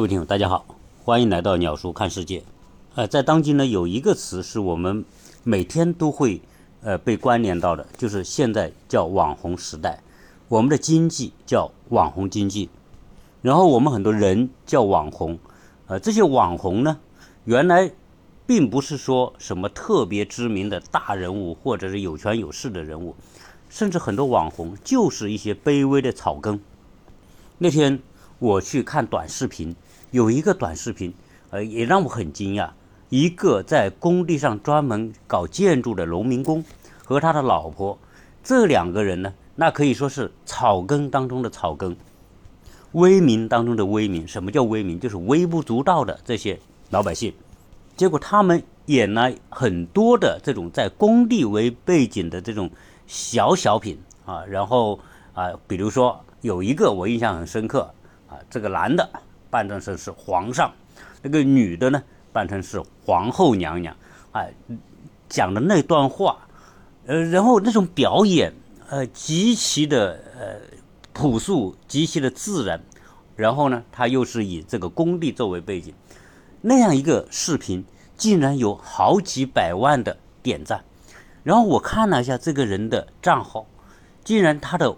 各位听友，大家好，欢迎来到鸟叔看世界。呃，在当今呢，有一个词是我们每天都会呃被关联到的，就是现在叫网红时代。我们的经济叫网红经济，然后我们很多人叫网红。呃，这些网红呢，原来并不是说什么特别知名的大人物，或者是有权有势的人物，甚至很多网红就是一些卑微的草根。那天我去看短视频，有一个短视频，呃，也让我很惊讶。一个在工地上专门搞建筑的农民工和他的老婆，这两个人呢，那可以说是草根当中的草根，威民当中的威民。什么叫威民？就是微不足道的这些老百姓。结果他们演了很多的这种在工地为背景的这种小小品啊，然后啊，比如说有一个我印象很深刻啊，这个男的扮成是是皇上，那个女的呢？扮成是皇后娘娘，哎，讲的那段话，呃，然后那种表演，呃，极其的呃朴素，极其的自然，然后呢，他又是以这个工地作为背景，那样一个视频竟然有好几百万的点赞，然后我看了一下这个人的账号，竟然他的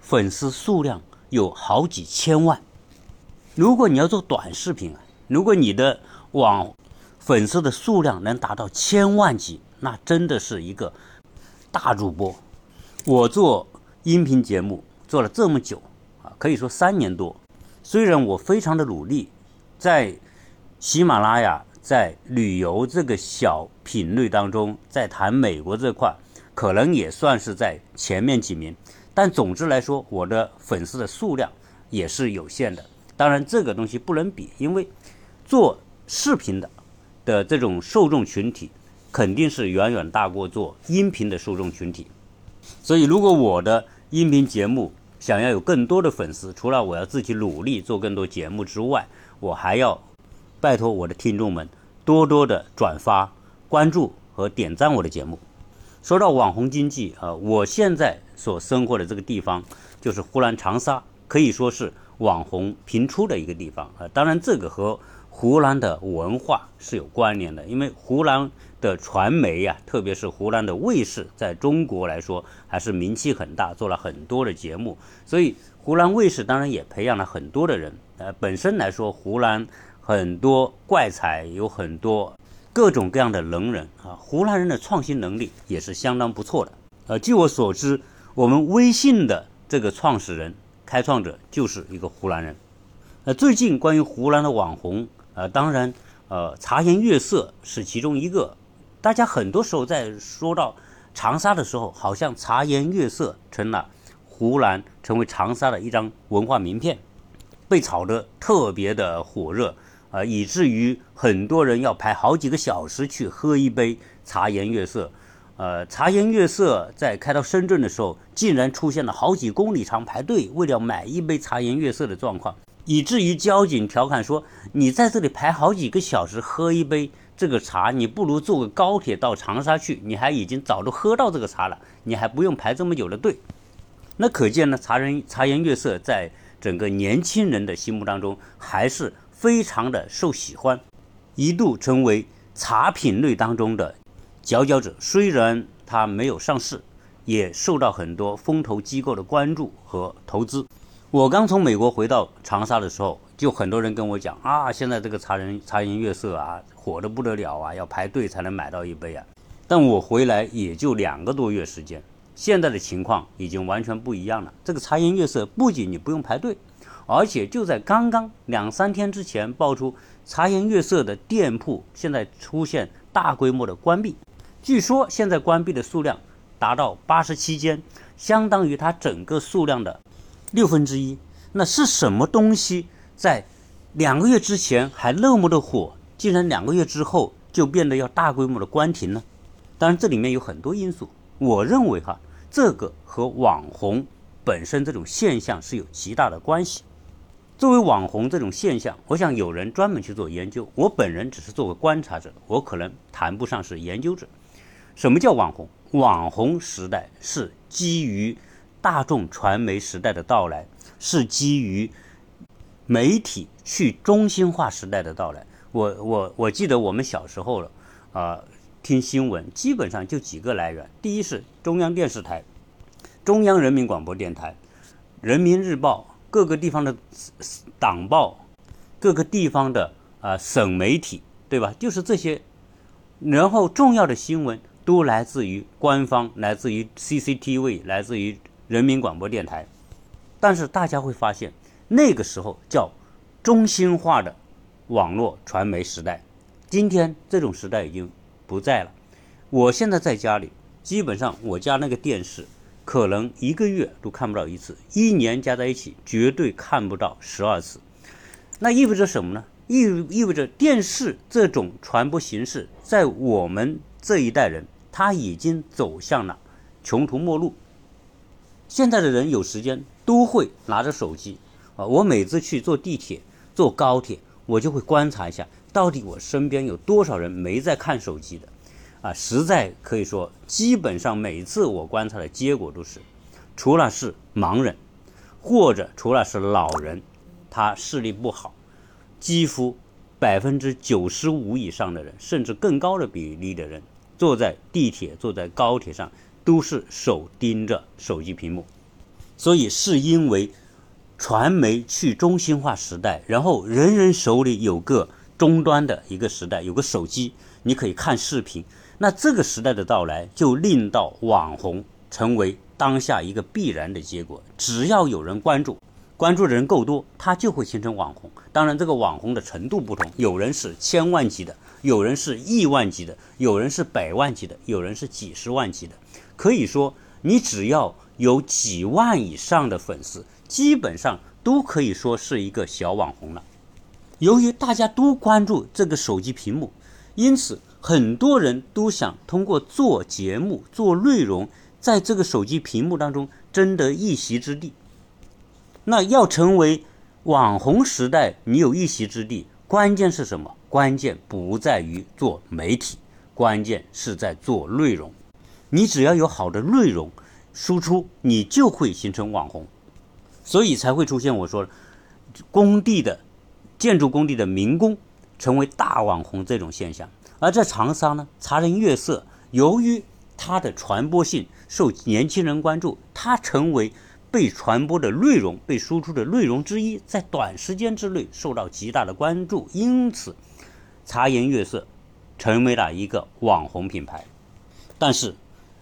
粉丝数量有好几千万。如果你要做短视频啊，如果你的网粉丝的数量能达到千万级，那真的是一个大主播。我做音频节目做了这么久啊，可以说三年多。虽然我非常的努力，在喜马拉雅在旅游这个小品类当中，在谈美国这块，可能也算是在前面几名。但总之来说，我的粉丝的数量也是有限的。当然，这个东西不能比，因为做。视频的的这种受众群体肯定是远远大过做音频的受众群体，所以如果我的音频节目想要有更多的粉丝，除了我要自己努力做更多节目之外，我还要拜托我的听众们多多的转发、关注和点赞我的节目。说到网红经济啊，我现在所生活的这个地方就是湖南长沙，可以说是网红频出的一个地方啊。当然，这个和湖南的文化是有关联的，因为湖南的传媒呀，特别是湖南的卫视，在中国来说还是名气很大，做了很多的节目，所以湖南卫视当然也培养了很多的人。呃，本身来说，湖南很多怪才，有很多各种各样的能人啊。湖南人的创新能力也是相当不错的。呃，据我所知，我们微信的这个创始人、开创者就是一个湖南人。呃，最近关于湖南的网红。呃，当然，呃，茶颜悦色是其中一个。大家很多时候在说到长沙的时候，好像茶颜悦色成了湖南成为长沙的一张文化名片，被炒得特别的火热啊，以至于很多人要排好几个小时去喝一杯茶颜悦色。呃，茶颜悦色在开到深圳的时候，竟然出现了好几公里长排队为了买一杯茶颜悦色的状况。以至于交警调侃说：“你在这里排好几个小时喝一杯这个茶，你不如坐个高铁到长沙去，你还已经早都喝到这个茶了，你还不用排这么久的队。”那可见呢，茶人茶颜悦色在整个年轻人的心目当中还是非常的受喜欢，一度成为茶品类当中的佼佼者。虽然它没有上市，也受到很多风投机构的关注和投资。我刚从美国回到长沙的时候，就很多人跟我讲啊，现在这个茶人茶颜悦色啊，火的不得了啊，要排队才能买到一杯啊。但我回来也就两个多月时间，现在的情况已经完全不一样了。这个茶颜悦色不仅你不用排队，而且就在刚刚两三天之前爆出茶颜悦色的店铺现在出现大规模的关闭，据说现在关闭的数量达到八十七间，相当于它整个数量的。六分之一，那是什么东西？在两个月之前还那么的火，竟然两个月之后就变得要大规模的关停呢？当然，这里面有很多因素。我认为哈，这个和网红本身这种现象是有极大的关系。作为网红这种现象，我想有人专门去做研究。我本人只是做个观察者，我可能谈不上是研究者。什么叫网红？网红时代是基于。大众传媒时代的到来是基于媒体去中心化时代的到来。我我我记得我们小时候了啊，听新闻基本上就几个来源，第一是中央电视台、中央人民广播电台、人民日报、各个地方的党报、各个地方的啊省媒体，对吧？就是这些，然后重要的新闻都来自于官方，来自于 CCTV，来自于人民广播电台。但是大家会发现，那个时候叫中心化的。网络传媒时代，今天这种时代已经不在了。我现在在家里，基本上我家那个电视可能一个月都看不到一次，一年加在一起绝对看不到十二次。那意味着什么呢？意意味着电视这种传播形式，在我们这一代人，他已经走向了穷途末路。现在的人有时间都会拿着手机啊，我每次去坐地铁、坐高铁。我就会观察一下，到底我身边有多少人没在看手机的，啊，实在可以说，基本上每次我观察的结果都是，除了是盲人，或者除了是老人，他视力不好，几乎百分之九十五以上的人，甚至更高的比例的人，坐在地铁、坐在高铁上，都是手盯着手机屏幕，所以是因为。传媒去中心化时代，然后人人手里有个终端的一个时代，有个手机，你可以看视频。那这个时代的到来，就令到网红成为当下一个必然的结果。只要有人关注，关注的人够多，它就会形成网红。当然，这个网红的程度不同，有人是千万级的，有人是亿万级的，有人是百万级的，有人是几十万级的。可以说，你只要有几万以上的粉丝。基本上都可以说是一个小网红了。由于大家都关注这个手机屏幕，因此很多人都想通过做节目、做内容，在这个手机屏幕当中争得一席之地。那要成为网红时代，你有一席之地，关键是什么？关键不在于做媒体，关键是在做内容。你只要有好的内容输出，你就会形成网红。所以才会出现我说，工地的建筑工地的民工成为大网红这种现象。而在长沙呢，茶颜悦色，由于它的传播性受年轻人关注，它成为被传播的内容、被输出的内容之一，在短时间之内受到极大的关注，因此茶颜悦色成为了一个网红品牌。但是，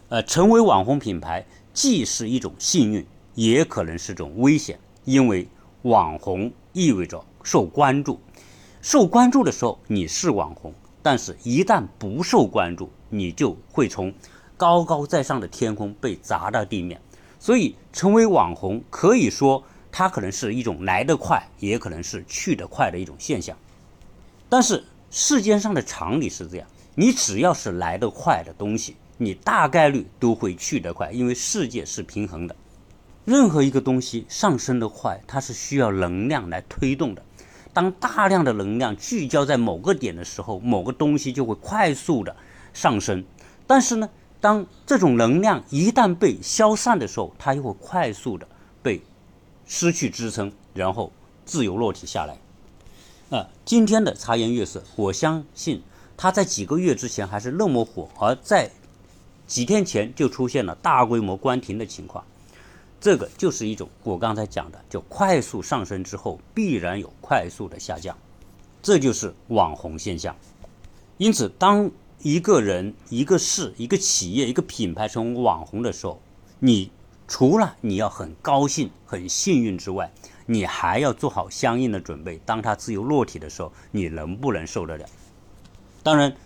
呃，成为网红品牌既是一种幸运。也可能是种危险，因为网红意味着受关注，受关注的时候你是网红，但是一旦不受关注，你就会从高高在上的天空被砸到地面。所以，成为网红可以说它可能是一种来得快，也可能是去得快的一种现象。但是世间上的常理是这样：你只要是来得快的东西，你大概率都会去得快，因为世界是平衡的。任何一个东西上升的快，它是需要能量来推动的。当大量的能量聚焦在某个点的时候，某个东西就会快速的上升。但是呢，当这种能量一旦被消散的时候，它又会快速的被失去支撑，然后自由落体下来。啊，今天的茶颜悦色，我相信它在几个月之前还是那么火，而在几天前就出现了大规模关停的情况。这个就是一种我刚才讲的，就快速上升之后必然有快速的下降，这就是网红现象。因此，当一个人、一个事、一个企业、一个品牌成为网红的时候，你除了你要很高兴、很幸运之外，你还要做好相应的准备。当它自由落体的时候，你能不能受得了？当然，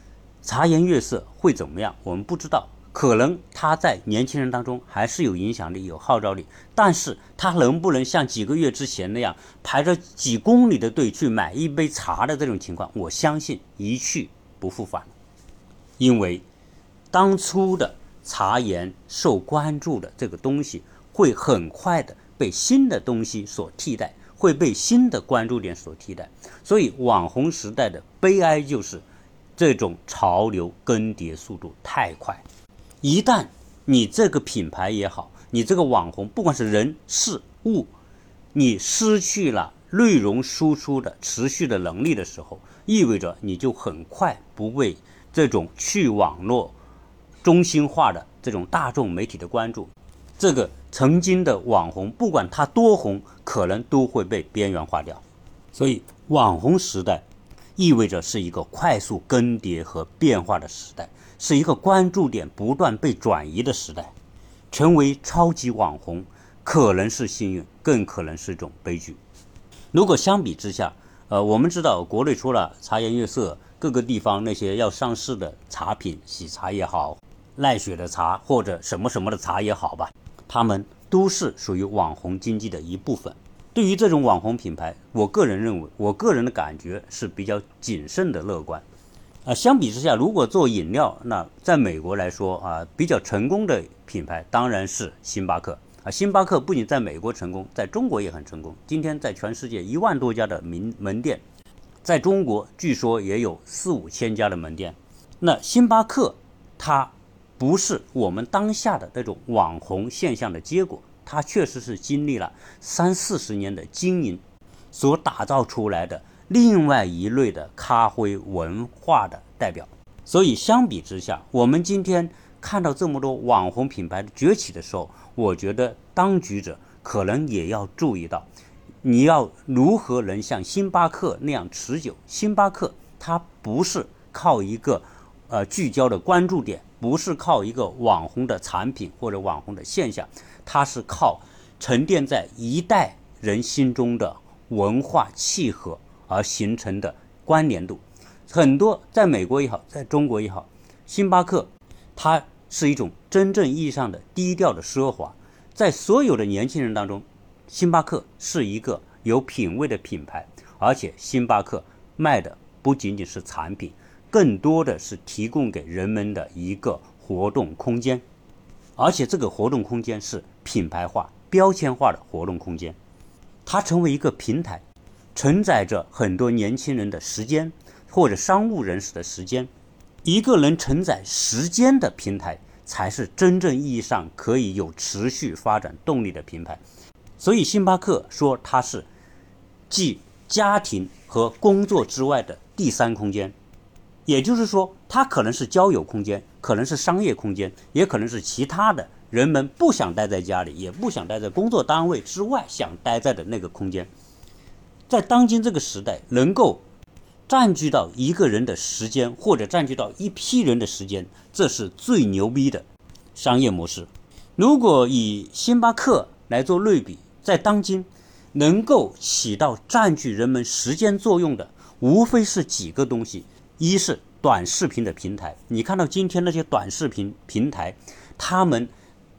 茶颜悦色会怎么样，我们不知道。可能他在年轻人当中还是有影响力、有号召力，但是他能不能像几个月之前那样排着几公里的队去买一杯茶的这种情况，我相信一去不复返。因为当初的茶颜受关注的这个东西，会很快的被新的东西所替代，会被新的关注点所替代。所以网红时代的悲哀就是这种潮流更迭速度太快。一旦你这个品牌也好，你这个网红，不管是人事物，你失去了内容输出的持续的能力的时候，意味着你就很快不被这种去网络中心化的这种大众媒体的关注，这个曾经的网红，不管他多红，可能都会被边缘化掉。所以，网红时代意味着是一个快速更迭和变化的时代，是一个关注点不断被转移的时代。成为超级网红，可能是幸运，更可能是一种悲剧。如果相比之下，呃，我们知道国内除了茶颜悦色，各个地方那些要上市的茶品，喜茶也好，奈雪的茶或者什么什么的茶也好吧，他们都是属于网红经济的一部分。对于这种网红品牌，我个人认为，我个人的感觉是比较谨慎的乐观。啊，相比之下，如果做饮料，那在美国来说啊，比较成功的品牌当然是星巴克啊。星巴克不仅在美国成功，在中国也很成功。今天在全世界一万多家的名门店，在中国据说也有四五千家的门店。那星巴克它不是我们当下的那种网红现象的结果，它确实是经历了三四十年的经营所打造出来的。另外一类的咖啡文化的代表，所以相比之下，我们今天看到这么多网红品牌的崛起的时候，我觉得当局者可能也要注意到，你要如何能像星巴克那样持久。星巴克它不是靠一个呃聚焦的关注点，不是靠一个网红的产品或者网红的现象，它是靠沉淀在一代人心中的文化契合。而形成的关联度，很多在美国也好，在中国也好，星巴克它是一种真正意义上的低调的奢华。在所有的年轻人当中，星巴克是一个有品位的品牌，而且星巴克卖的不仅仅是产品，更多的是提供给人们的一个活动空间，而且这个活动空间是品牌化、标签化的活动空间，它成为一个平台。承载着很多年轻人的时间，或者商务人士的时间，一个能承载时间的平台，才是真正意义上可以有持续发展动力的平台。所以，星巴克说它是继家庭和工作之外的第三空间，也就是说，它可能是交友空间，可能是商业空间，也可能是其他的人们不想待在家里，也不想待在工作单位之外，想待在的那个空间。在当今这个时代，能够占据到一个人的时间，或者占据到一批人的时间，这是最牛逼的商业模式。如果以星巴克来做类比，在当今能够起到占据人们时间作用的，无非是几个东西：一是短视频的平台。你看到今天那些短视频平台，他们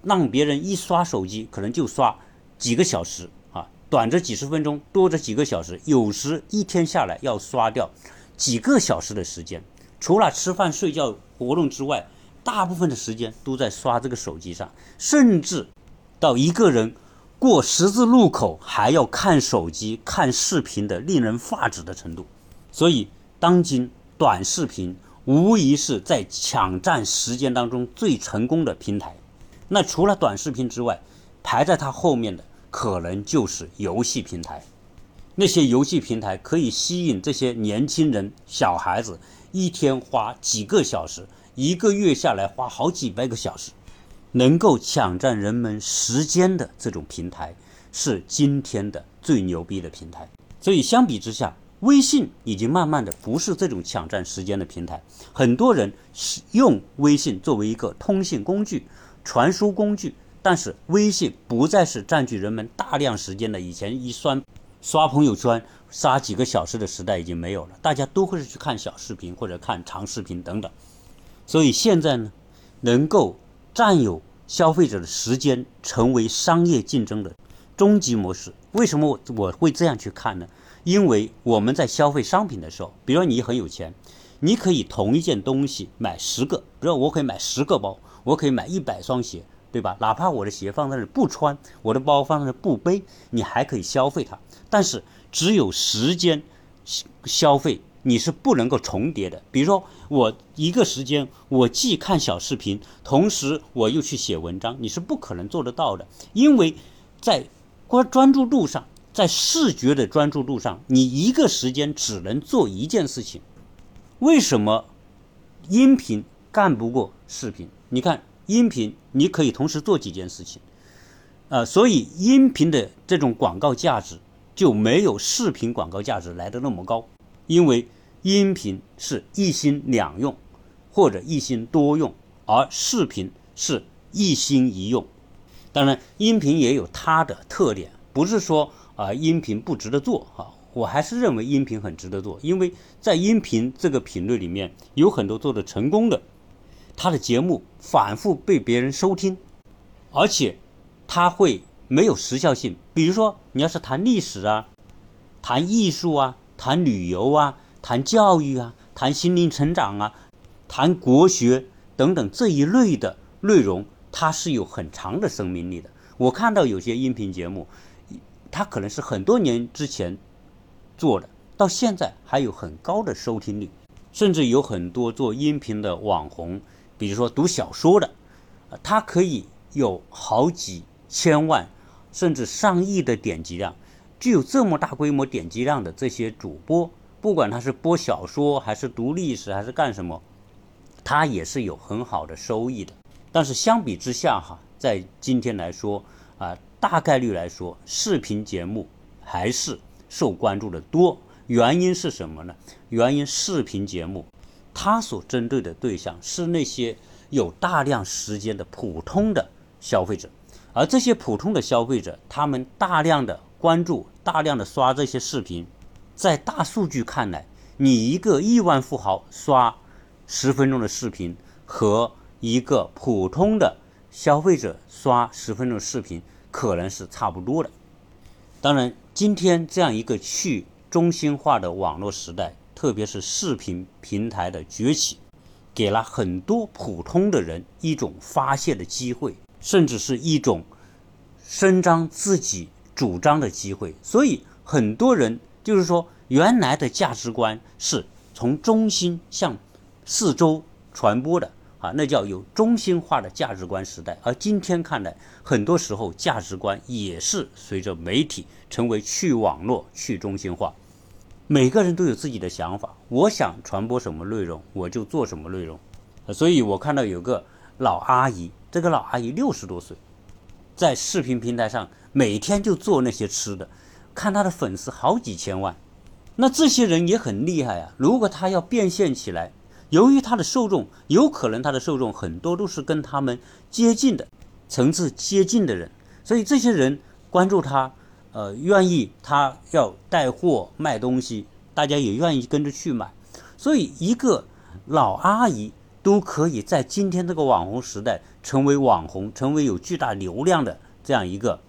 让别人一刷手机，可能就刷几个小时啊。短则几十分钟，多则几个小时，有时一天下来要刷掉几个小时的时间。除了吃饭、睡觉、活动之外，大部分的时间都在刷这个手机上，甚至到一个人过十字路口还要看手机、看视频的令人发指的程度。所以，当今短视频无疑是在抢占时间当中最成功的平台。那除了短视频之外，排在它后面的。可能就是游戏平台，那些游戏平台可以吸引这些年轻人、小孩子，一天花几个小时，一个月下来花好几百个小时，能够抢占人们时间的这种平台，是今天的最牛逼的平台。所以相比之下，微信已经慢慢的不是这种抢占时间的平台，很多人使用微信作为一个通信工具、传输工具。但是微信不再是占据人们大量时间的以前一刷刷朋友圈刷几个小时的时代已经没有了，大家都会是去看小视频或者看长视频等等。所以现在呢，能够占有消费者的时间，成为商业竞争的终极模式。为什么我我会这样去看呢？因为我们在消费商品的时候，比如你很有钱，你可以同一件东西买十个，比如我可以买十个包，我可以买一百双鞋。对吧？哪怕我的鞋放在那不穿，我的包放在那不背，你还可以消费它。但是只有时间消费，你是不能够重叠的。比如说，我一个时间，我既看小视频，同时我又去写文章，你是不可能做得到的。因为在关专注度上，在视觉的专注度上，你一个时间只能做一件事情。为什么音频干不过视频？你看音频，你可以同时做几件事情，呃，所以音频的这种广告价值就没有视频广告价值来的那么高，因为音频是一心两用或者一心多用，而视频是一心一用。当然，音频也有它的特点，不是说啊音频不值得做啊，我还是认为音频很值得做，因为在音频这个品类里面有很多做的成功的，他的节目反复被别人收听，而且他会没有时效性。比如说，你要是谈历史啊、谈艺术啊、谈旅游啊、谈教育啊、谈心灵成长啊、谈国学等等这一类的内容。它是有很长的生命力的。我看到有些音频节目，它可能是很多年之前做的，到现在还有很高的收听率，甚至有很多做音频的网红，比如说读小说的，他可以有好几千万，甚至上亿的点击量。具有这么大规模点击量的这些主播，不管他是播小说，还是读历史，还是干什么，他也是有很好的收益的。但是相比之下，哈，在今天来说，大概率来说，视频节目还是受关注的多。原因是什么呢？原因视频节目它所针对的对象是那些有大量时间的普通的消费者，而这些普通的消费者，他们大量的关注、大量的刷这些视频，在大数据看来，你一个亿万富豪刷十分钟的视频和一个普通的消费者刷十分钟视频可能是差不多的。当然，今天这样一个去中心化的网络时代，特别是视频平台的崛起，给了很多普通的人一种发泄的机会，甚至是一种伸张自己主张的机会。所以，很多人就是说，原来的价值观是从中心向四周传播的。那叫有中心化的价值观时代，而今天看来，很多时候价值观也是随着媒体成为去网络、去中心化。每个人都有自己的想法，我想传播什么内容，我就做什么内容。所以我看到有个老阿姨，这个老阿姨六十多岁，在视频平台上每天就做那些吃的，看她的粉丝好几千万。那这些人也很厉害啊，如果他要变现起来。由于他的受众有可能他的受众很多都是跟他们接近的层次接近的人，所以这些人关注他，呃，愿意他要带货卖东西，大家也愿意跟着去买，所以一个老阿姨都可以在今天这个网红时代成为网红，成为有巨大流量的这样一个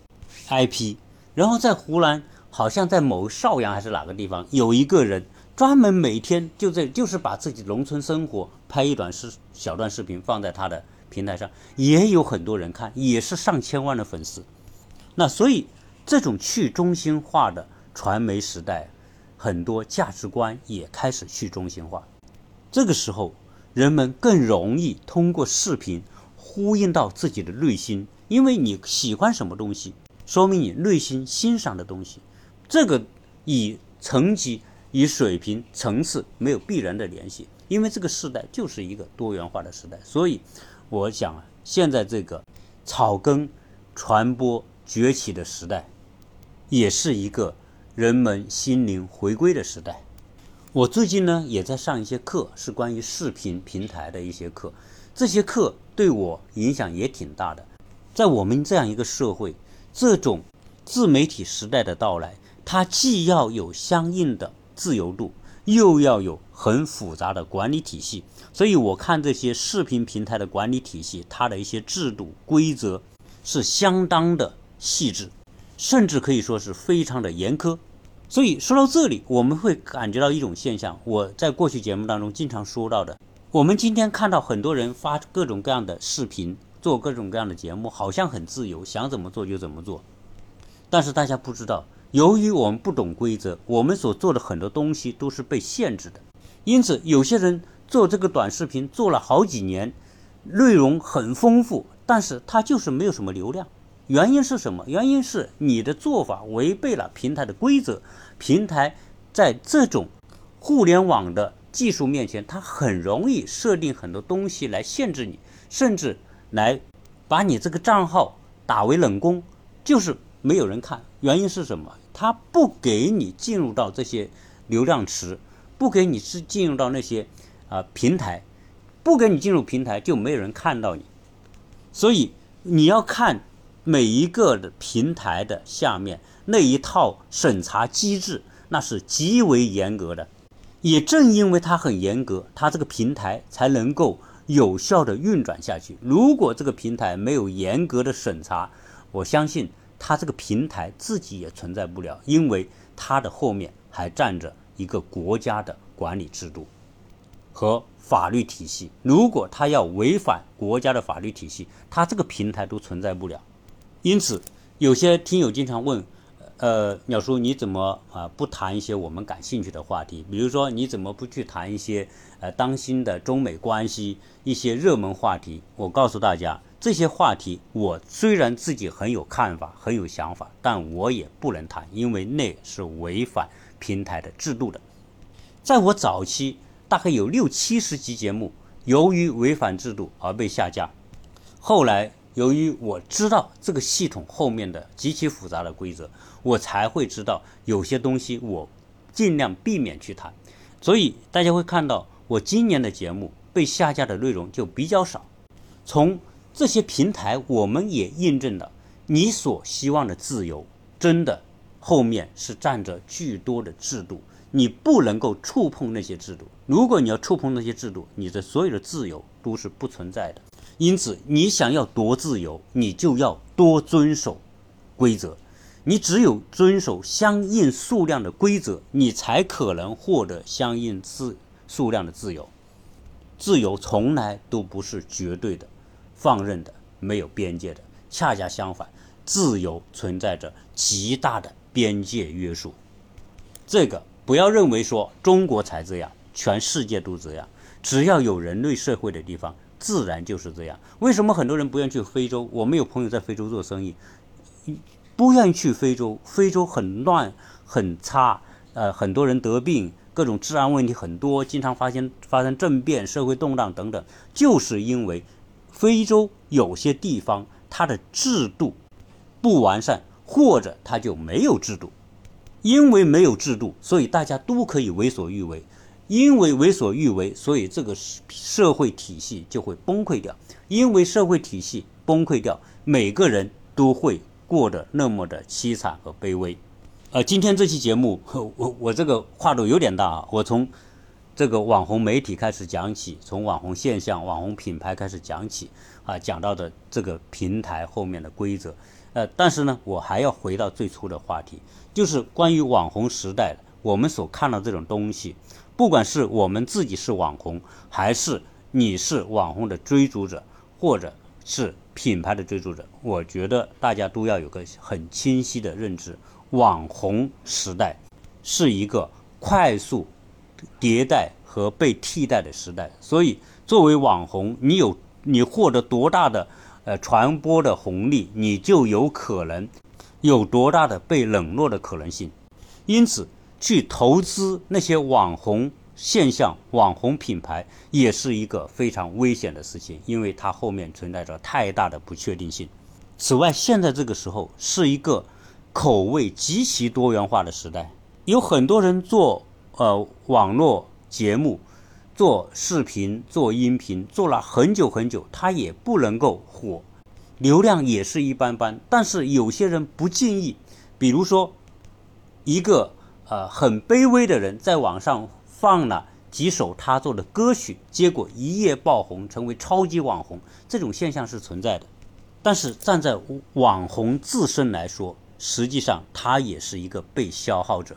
IP，然后在湖南，好像在某邵阳还是哪个地方有一个人。专门每天就在就是把自己农村生活拍一段视小段视频放在他的平台上，也有很多人看，也是上千万的粉丝。那所以这种去中心化的传媒时代，很多价值观也开始去中心化。这个时候，人们更容易通过视频呼应到自己的内心，因为你喜欢什么东西，说明你内心欣赏的东西。这个以层级。与水平层次没有必然的联系，因为这个时代就是一个多元化的时代，所以我想啊，现在这个草根传播崛起的时代，也是一个人们心灵回归的时代。我最近呢也在上一些课，是关于视频平台的一些课，这些课对我影响也挺大的。在我们这样一个社会，这种自媒体时代的到来，它既要有相应的。自由度又要有很复杂的管理体系，所以我看这些视频平台的管理体系，它的一些制度规则是相当的细致，甚至可以说是非常的严苛。所以说到这里，我们会感觉到一种现象，我在过去节目当中经常说到的，我们今天看到很多人发各种各样的视频，做各种各样的节目，好像很自由，想怎么做就怎么做，但是大家不知道。由于我们不懂规则，我们所做的很多东西都是被限制的。因此，有些人做这个短视频做了好几年，内容很丰富，但是他就是没有什么流量，原因是什么？原因是你的做法违背了平台的规则。平台在这种互联网的技术面前，它很容易设定很多东西来限制你，甚至来把你这个账号打为冷宫，就是没有人看。原因是什么？他不给你进入到这些流量池，不给你是进入到那些啊平台，不给你进入平台，就没有人看到你。所以你要看。每一个的平台的下面那一套审查机制，那是极为严格的。也正因为它很严格，它这个平台才能够有效的运转下去。如果这个平台没有严格的审查，我相信它这个平台自己也存在不了，因为它的后面还站着一个国家的管理制度和法律体系。如果它要违反国家的法律体系，它这个平台都存在不了。因此，有些听友经常问，呃，鸟叔你怎么啊不谈一些我们感兴趣的话题？比如说，你怎么不去谈一些呃当今的中美关系一些热门话题？我告诉大家，这些话题我虽然自己很有看法、很有想法，但我也不能谈，因为那是违反平台的制度的。在我早期，大概有六七十集节目，由于违反制度而被下架，后来。由于我知道这个系统后面的极其复杂的规则，我才会知道有些东西我尽量避免去谈。所以大家会看到我今年的节目被下架的内容就比较少。从这些平台，我们也印证了你所希望的自由，真的后面是站着巨多的制度，你不能够触碰那些制度。如果你要触碰那些制度，你的所有的自由都是不存在的。因此，你想要多自由，你就要多遵守规则。你只有遵守相应数量的规则，你才可能获得相应自数量的自由。自由从来都不是绝对的、放任的、没有边界的。恰恰相反，自由存在着极大的边界约束。这个不要认为说中国才这样，全世界都这样。只要有人类社会的地方。自然就是这样。为什么很多人不愿意去非洲？我们有朋友在非洲做生意，不愿意去非洲。非洲很乱，很差，呃，很多人得病，各种治安问题很多，经常发现发生政变、社会动荡等等，就是因为非洲有些地方它的制度不完善，或者它就没有制度。因为没有制度，所以大家都可以为所欲为。因为为所欲为，所以这个社会体系就会崩溃掉。因为社会体系崩溃掉，每个人都会过得那么的凄惨和卑微。呃，今天这期节目，我我这个跨度有点大啊。我从这个网红媒体开始讲起，从网红现象、网红品牌开始讲起啊，讲到的这个平台后面的规则。呃，但是呢，我还要回到最初的话题，就是关于网红时代，我们所看到这种东西。不管是我们自己是网红，还是你是网红的追逐者，或者是品牌的追逐者，我觉得大家都要有个很清晰的认知：网红时代是一个快速迭代和被替代的时代。所以，作为网红，你有你获得多大的呃传播的红利，你就有可能有多大的被冷落的可能性。因此。去投资那些网红现象、网红品牌，也是一个非常危险的事情，因为它后面存在着太大的不确定性。此外，现在这个时候是一个口味极其多元化的时代，有很多人做呃网络节目、做视频、做音频，做了很久很久，他也不能够火，流量也是一般般。但是有些人不介意，比如说一个。呃，很卑微的人在网上放了几首他做的歌曲，结果一夜爆红，成为超级网红，这种现象是存在的。但是站在网红自身来说，实际上他也是一个被消耗者。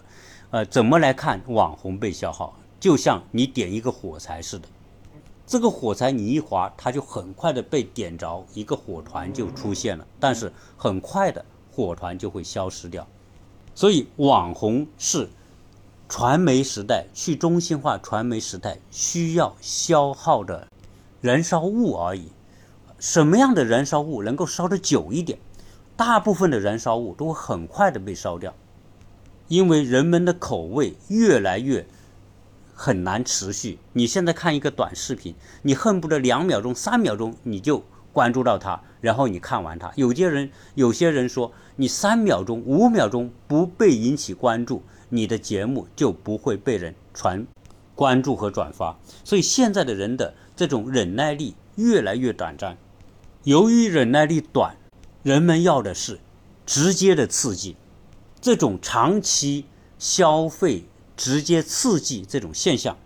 呃，怎么来看网红被消耗？就像你点一个火柴似的，这个火柴你一划，它就很快的被点着，一个火团就出现了，但是很快的火团就会消失掉。所以，网红是传媒时代去中心化传媒时代需要消耗的燃烧物而已。什么样的燃烧物能够烧得久一点？大部分的燃烧物都会很快的被烧掉，因为人们的口味越来越很难持续。你现在看一个短视频，你恨不得两秒钟、三秒钟你就关注到它，然后你看完它。有些人有些人说，你三秒钟、五秒钟不被引起关注，你的节目就不会被人传关注和转发。所以现在的人的这种忍耐力越来越短暂。由于忍耐力短。人们要的是直接的刺激，这种长期消费直接刺激这种现象，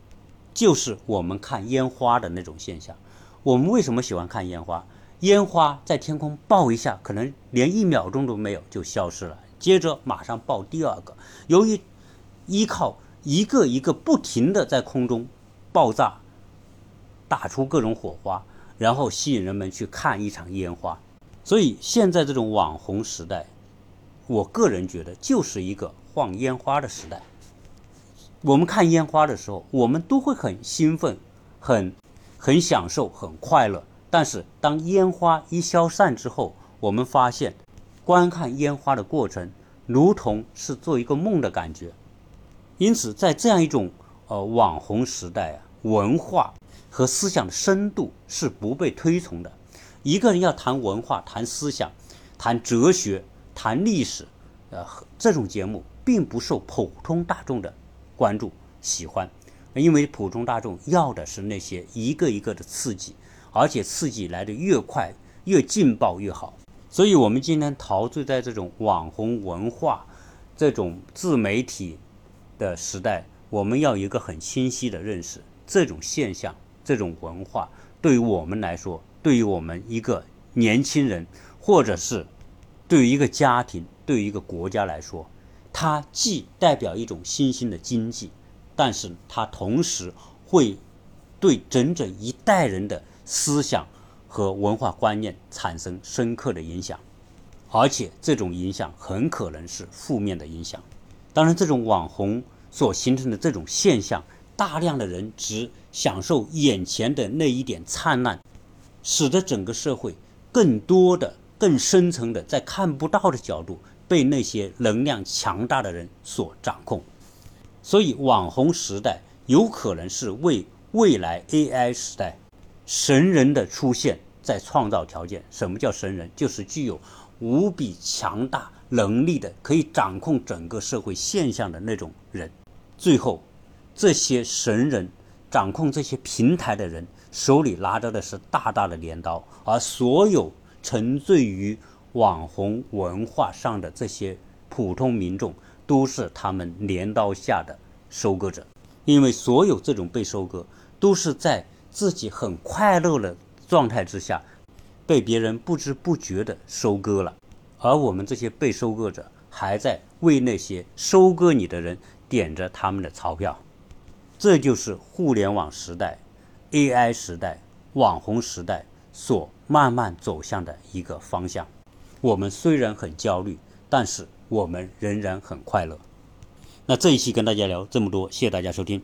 就是我们看烟花的那种现象。我们为什么喜欢看烟花？烟花在天空爆一下，可能连一秒钟都没有就消失了，接着马上爆第二个。由于依靠一个一个不停的在空中爆炸，打出各种火花，然后吸引人们去看一场烟花。所以现在这种网红时代，我个人觉得就是一个放烟花的时代。我们看烟花的时候，我们都会很兴奋、很很享受、很快乐。但是当烟花一消散之后，我们发现观看烟花的过程如同是做一个梦的感觉。因此，在这样一种呃网红时代啊，文化和思想的深度是不被推崇的。一个人要谈文化、谈思想、谈哲学、谈历史，呃，这种节目并不受普通大众的关注、喜欢，因为普通大众要的是那些一个一个的刺激，而且刺激来的越快、越劲爆越好。所以，我们今天陶醉在这种网红文化、这种自媒体的时代，我们要有一个很清晰的认识：这种现象、这种文化，对于我们来说。对于我们一个年轻人，或者是对于一个家庭、对于一个国家来说，它既代表一种新兴的经济，但是它同时会对整整一代人的思想和文化观念产生深刻的影响，而且这种影响很可能是负面的影响。当然，这种网红所形成的这种现象，大量的人只享受眼前的那一点灿烂。使得整个社会更多的、更深层的，在看不到的角度被那些能量强大的人所掌控。所以，网红时代有可能是为未来 AI 时代神人的出现在创造条件。什么叫神人？就是具有无比强大能力的，可以掌控整个社会现象的那种人。最后，这些神人掌控这些平台的人。手里拿着的是大大的镰刀，而所有沉醉于网红文化上的这些普通民众，都是他们镰刀下的收割者。因为所有这种被收割，都是在自己很快乐的状态之下，被别人不知不觉的收割了。而我们这些被收割者，还在为那些收割你的人点着他们的钞票。这就是互联网时代。AI 时代、网红时代所慢慢走向的一个方向，我们虽然很焦虑，但是我们仍然很快乐。那这一期跟大家聊这么多，谢谢大家收听。